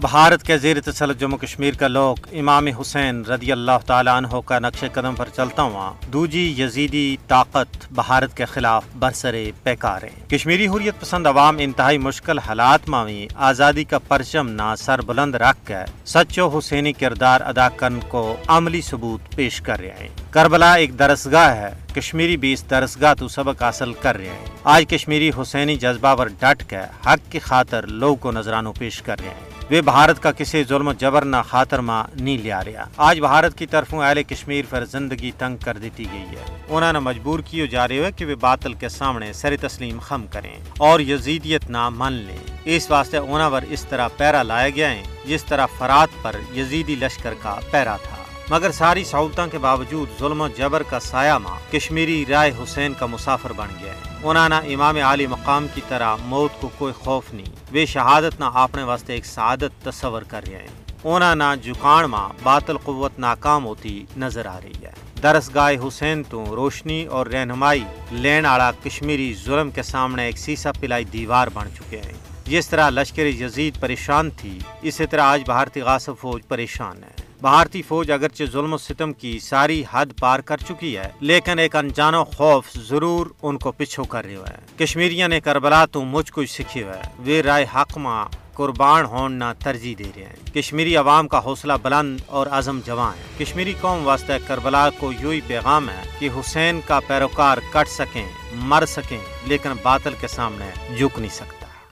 بھارت کے زیر تسلط جموں کشمیر کا لوگ امام حسین رضی اللہ تعالیٰ عنہ کا نقش قدم پر چلتا ہوا دوجی یزیدی طاقت بھارت کے خلاف برسرے پیکارے۔ کشمیری حریت پسند عوام انتہائی مشکل حالات ماوی آزادی کا پرچم نہ سر بلند رکھ کے سچو حسینی کردار ادا کرنے کو عملی ثبوت پیش کر رہے ہیں۔ کربلا ایک درسگاہ ہے، کشمیری بھی اس درسگاہ تو سبق حاصل کر رہے ہیں۔ آج کشمیری حسینی جذبہ پر ڈٹ کے حق کی خاطر لوگ کو نذرانوں پیش کر رہے ہیں۔ وے بھارت کا کسی ظلم و جبر نہ خاطر ماں نہیں لیا رہا۔ آج بھارت کی طرفوں اہل کشمیر پر زندگی تنگ کر دیتی گئی ہے۔ انہوں نے مجبور کیے جا رہے ہوئے کہ وہ باطل کے سامنے سر تسلیم خم کریں اور یزیدیت نہ مان لیں۔ اس واسطے انہوں پر اس طرح پیرا لائے گیا ہے جس طرح فرات پر یزیدی لشکر کا پیرا تھا۔ مگر ساری سہولتوں کے باوجود ظلم و جبر کا سایہ ماں کشمیری رائے حسین کا مسافر بن گیا ہے۔ انہوں نے امام عالی مقام کی طرح موت کو کوئی خوف نہیں وہ شہادت نہ اپنے واسطے ایک سعادت تصور کر رہے ہیں۔ انہوں نہ جکان ماں باطل قوت ناکام ہوتی نظر آ رہی ہے۔ درس گاہ حسین تو روشنی اور رہنمائی لین آڑا کشمیری ظلم کے سامنے ایک سیسا پلائی دیوار بن چکے ہیں۔ جس طرح لشکر یزید پریشان تھی، اسی طرح آج بھارتی غاصب فوج پریشان ہے۔ بھارتی فوج اگرچہ ظلم و ستم کی ساری حد پار کر چکی ہے، لیکن ایک انجانو خوف ضرور ان کو پیچھو کر رہے ہے۔ کشمیریاں نے کربلا تو مجھ کچھ سیکھی ہے۔ وہ رائے حق ماں قربان ہونا ترجیح دے رہے ہیں۔ کشمیری عوام کا حوصلہ بلند اور عزم جوان ہے کشمیری قوم واسطے کربلا کو یوں ہی پیغام ہے کہ حسین کا پیروکار کٹ سکیں، مر سکیں، لیکن باطل کے سامنے جھک نہیں سکتے